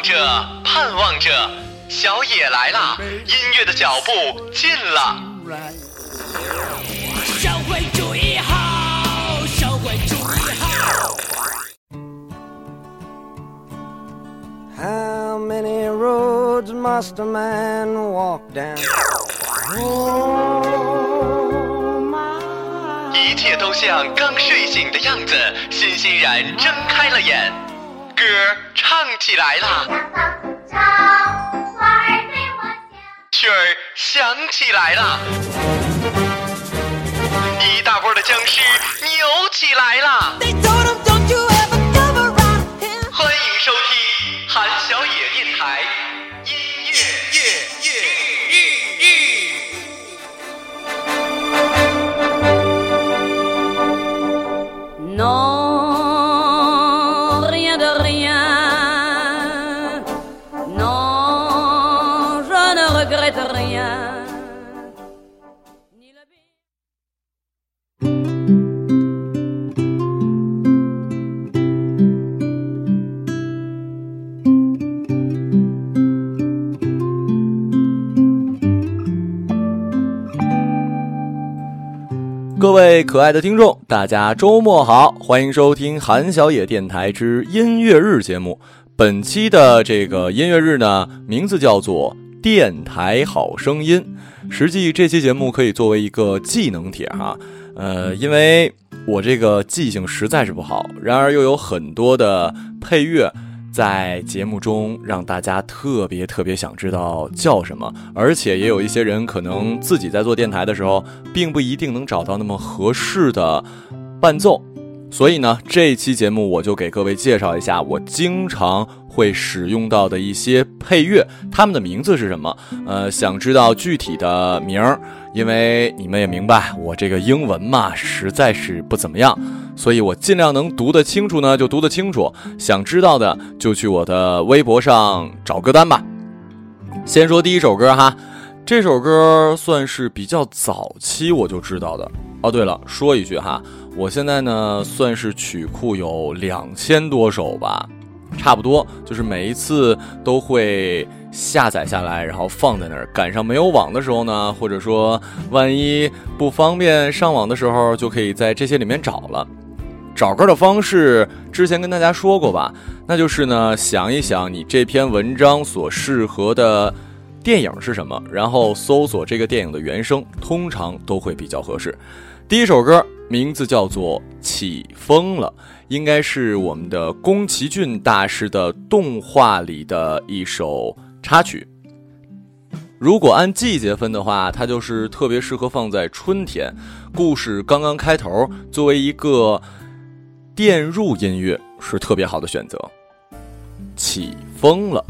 望着，盼望着，小野来了！音乐的脚步近了。社会主义好，社会主义好。How many roads must a man walk down? Oh, 一切都像刚睡醒的样子，欣欣然睁开了眼。歌唱起来啦，长花儿对我笑。曲儿响起来啦，一大波的僵尸扭起来啦！各位可爱的听众，大家周末好，欢迎收听韩小野电台之音乐日节目。本期的这个音乐日呢，名字叫做《电台好声音》。实际这期节目可以作为一个技能帖哈，呃，因为我这个记性实在是不好，然而又有很多的配乐。在节目中让大家特别特别想知道叫什么，而且也有一些人可能自己在做电台的时候，并不一定能找到那么合适的伴奏，所以呢，这期节目我就给各位介绍一下我经常会使用到的一些配乐，它们的名字是什么？呃，想知道具体的名儿，因为你们也明白我这个英文嘛，实在是不怎么样。所以我尽量能读得清楚呢，就读得清楚。想知道的就去我的微博上找歌单吧。先说第一首歌哈，这首歌算是比较早期我就知道的。哦，对了，说一句哈，我现在呢算是曲库有两千多首吧，差不多，就是每一次都会下载下来，然后放在那儿。赶上没有网的时候呢，或者说万一不方便上网的时候，就可以在这些里面找了。找歌的方式之前跟大家说过吧，那就是呢，想一想你这篇文章所适合的电影是什么，然后搜索这个电影的原声，通常都会比较合适。第一首歌名字叫做《起风了》，应该是我们的宫崎骏大师的动画里的一首插曲。如果按季节分的话，它就是特别适合放在春天。故事刚刚开头，作为一个电入音乐是特别好的选择。起风了。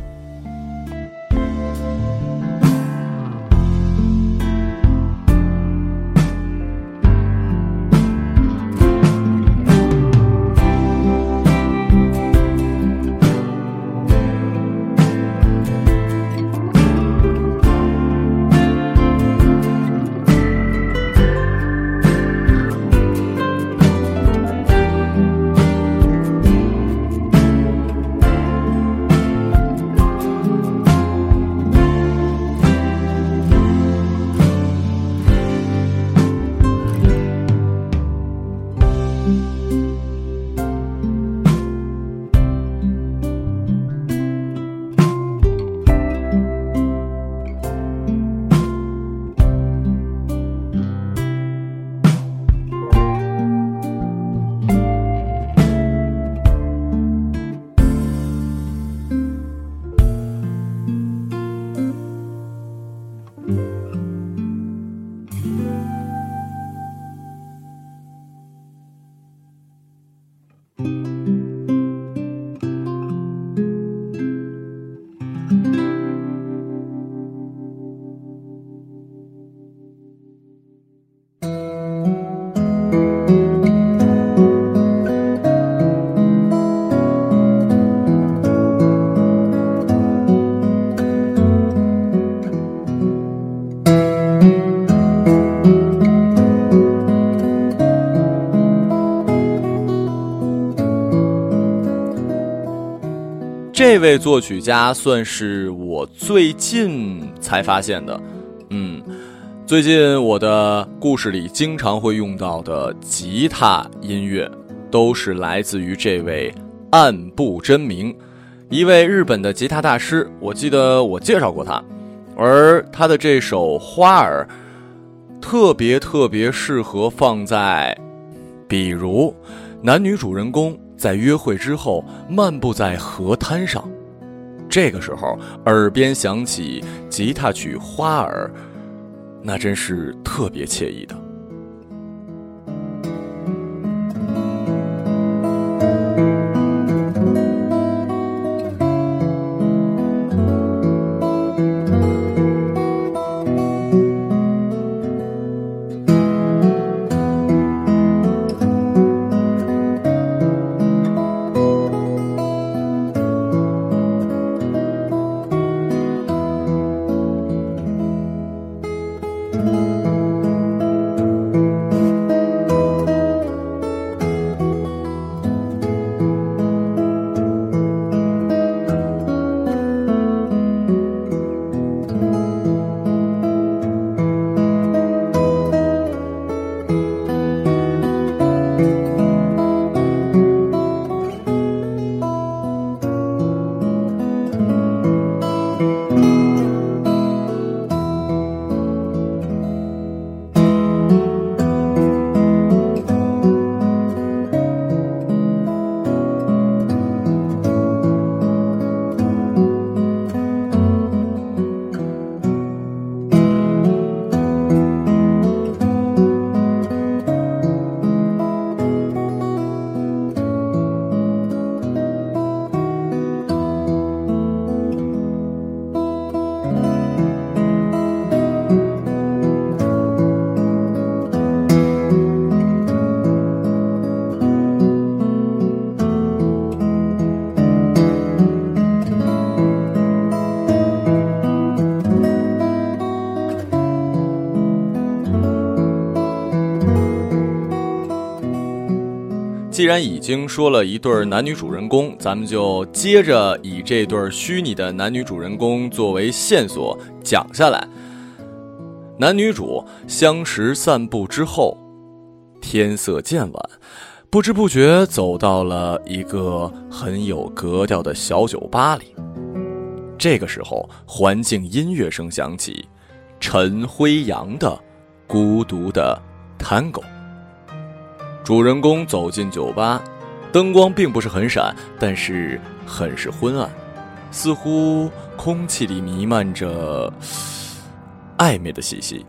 这位作曲家算是我最近才发现的。嗯，最近我的故事里经常会用到的吉他音乐，都是来自于这位岸部真明，一位日本的吉他大师。我记得我介绍过他，而他的这首《花儿》。特别特别适合放在，比如男女主人公在约会之后漫步在河滩上，这个时候耳边响起吉他曲《花儿》，那真是特别惬意的。既然已经说了一对男女主人公，咱们就接着以这对虚拟的男女主人公作为线索讲下来。男女主相识散步之后，天色渐晚，不知不觉走到了一个很有格调的小酒吧里。这个时候，环境音乐声响起，陈辉阳的《孤独的 Tango》。主人公走进酒吧，灯光并不是很闪，但是很是昏暗，似乎空气里弥漫着暧昧的气息。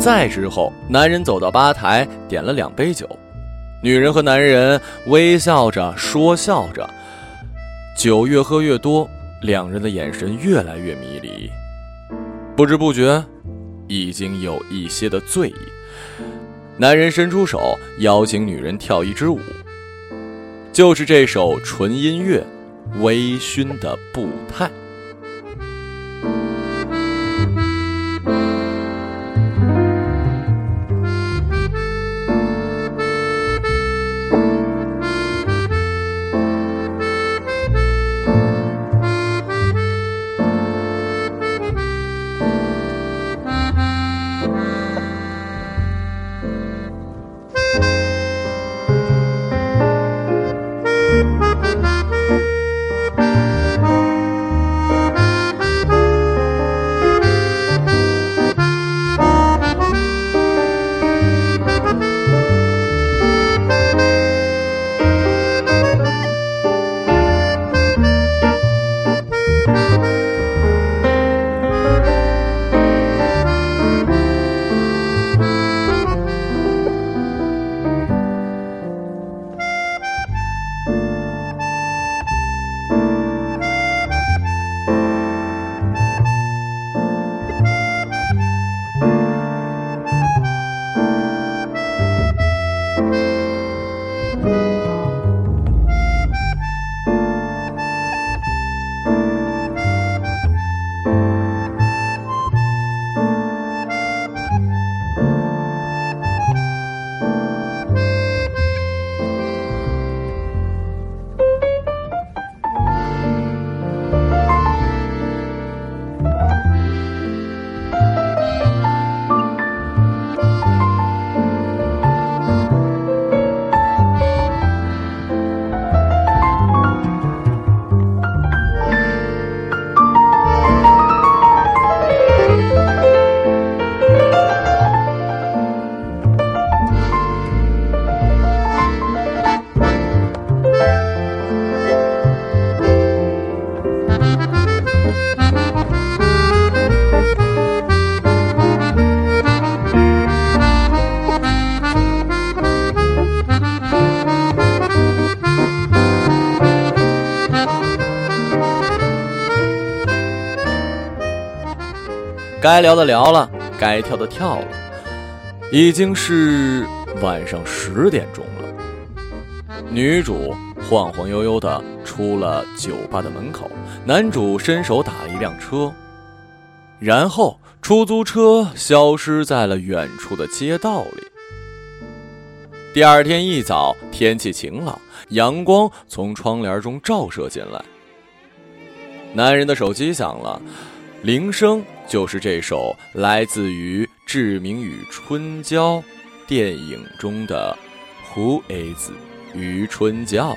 再之后，男人走到吧台，点了两杯酒，女人和男人微笑着说笑着，酒越喝越多，两人的眼神越来越迷离，不知不觉，已经有一些的醉意。男人伸出手邀请女人跳一支舞，就是这首纯音乐，微醺的步态。该聊的聊了，该跳的跳了，已经是晚上十点钟了。女主晃晃悠悠的出了酒吧的门口，男主伸手打了一辆车，然后出租车消失在了远处的街道里。第二天一早，天气晴朗，阳光从窗帘中照射进来。男人的手机响了，铃声。就是这首来自于《志明与春娇》电影中的《Who Is 余春娇》。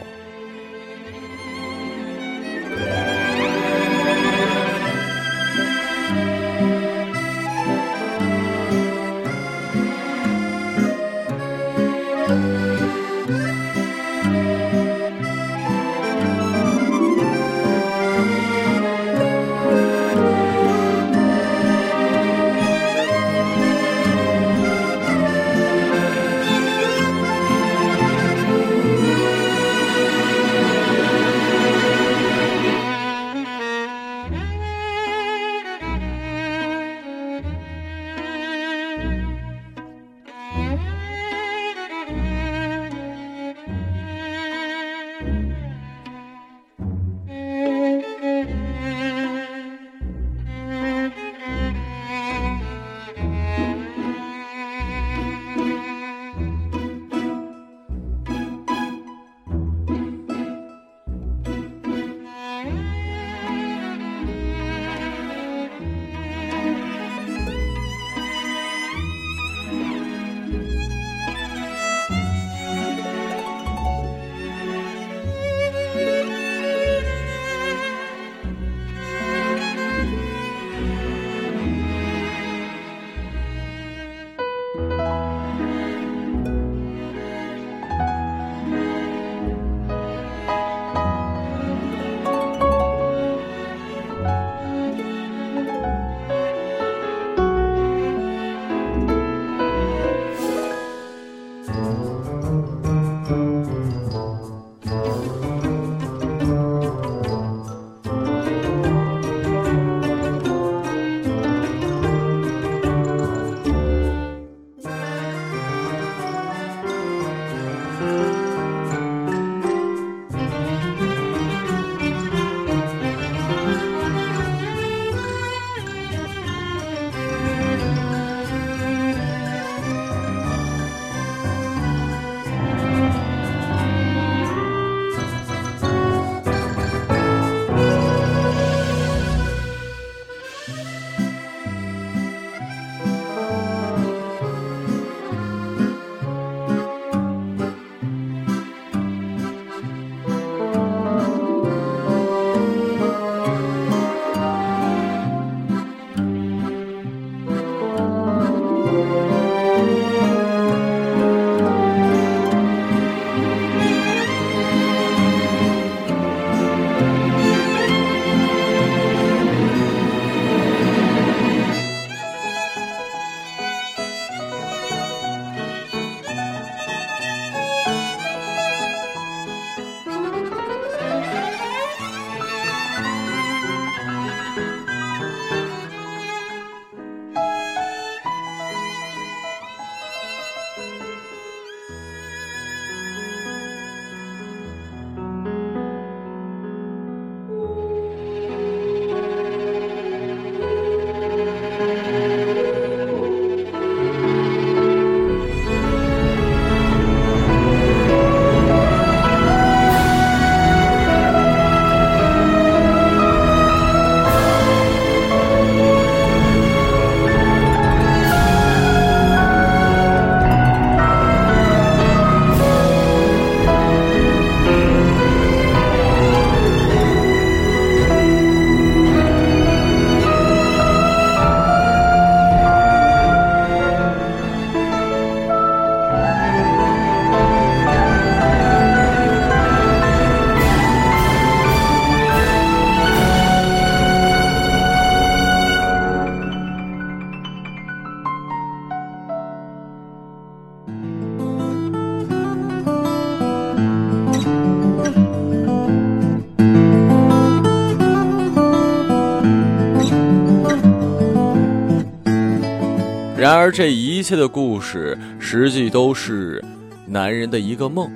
而，这一切的故事实际都是男人的一个梦。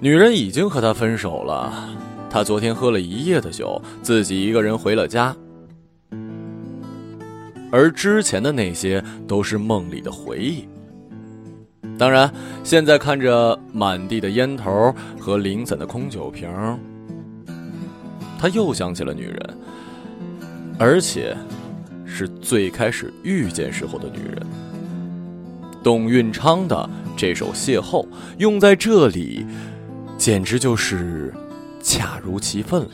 女人已经和他分手了，他昨天喝了一夜的酒，自己一个人回了家。而之前的那些都是梦里的回忆。当然，现在看着满地的烟头和零散的空酒瓶，他又想起了女人，而且。是最开始遇见时候的女人，董运昌的这首《邂逅》用在这里，简直就是恰如其分了。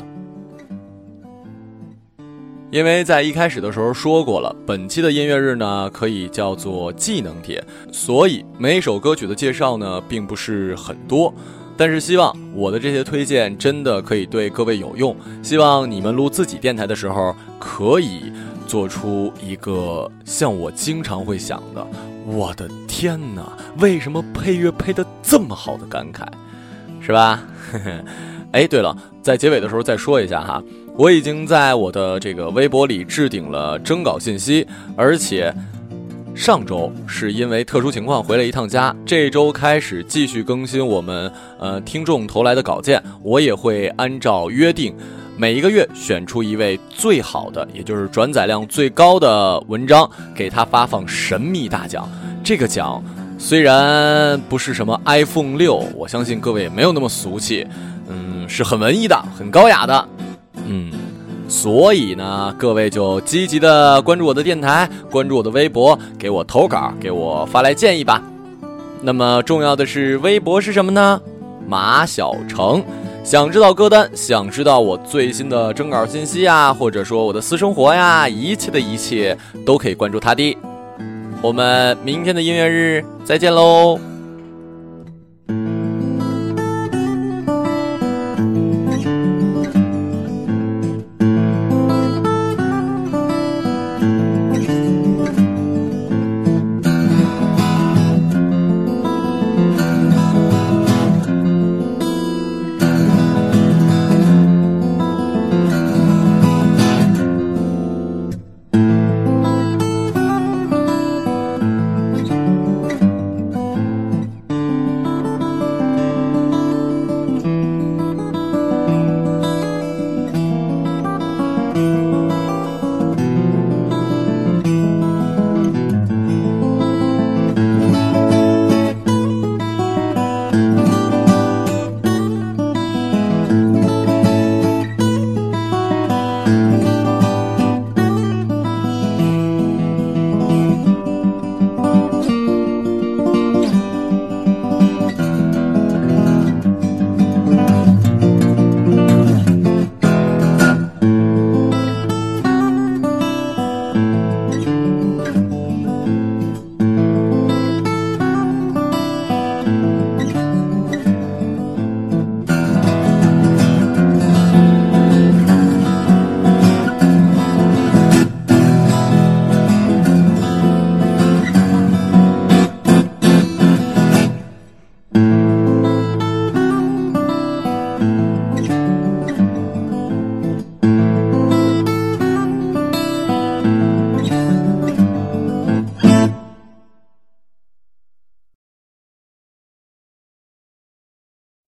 因为在一开始的时候说过了，本期的音乐日呢可以叫做技能帖，所以每一首歌曲的介绍呢并不是很多，但是希望我的这些推荐真的可以对各位有用，希望你们录自己电台的时候可以。做出一个像我经常会想的，我的天哪，为什么配乐配的这么好的感慨，是吧？哎，对了，在结尾的时候再说一下哈，我已经在我的这个微博里置顶了征稿信息，而且上周是因为特殊情况回了一趟家，这周开始继续更新我们呃听众投来的稿件，我也会按照约定。每一个月选出一位最好的，也就是转载量最高的文章，给他发放神秘大奖。这个奖虽然不是什么 iPhone 六，我相信各位也没有那么俗气，嗯，是很文艺的，很高雅的，嗯，所以呢，各位就积极的关注我的电台，关注我的微博，给我投稿，给我发来建议吧。那么重要的是，微博是什么呢？马小成。想知道歌单，想知道我最新的征稿信息啊，或者说我的私生活呀，一切的一切都可以关注他的。我们明天的音乐日再见喽。